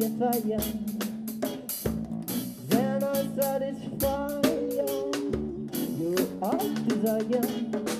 yes I am. Then I satisfy satisfied. You're all desire.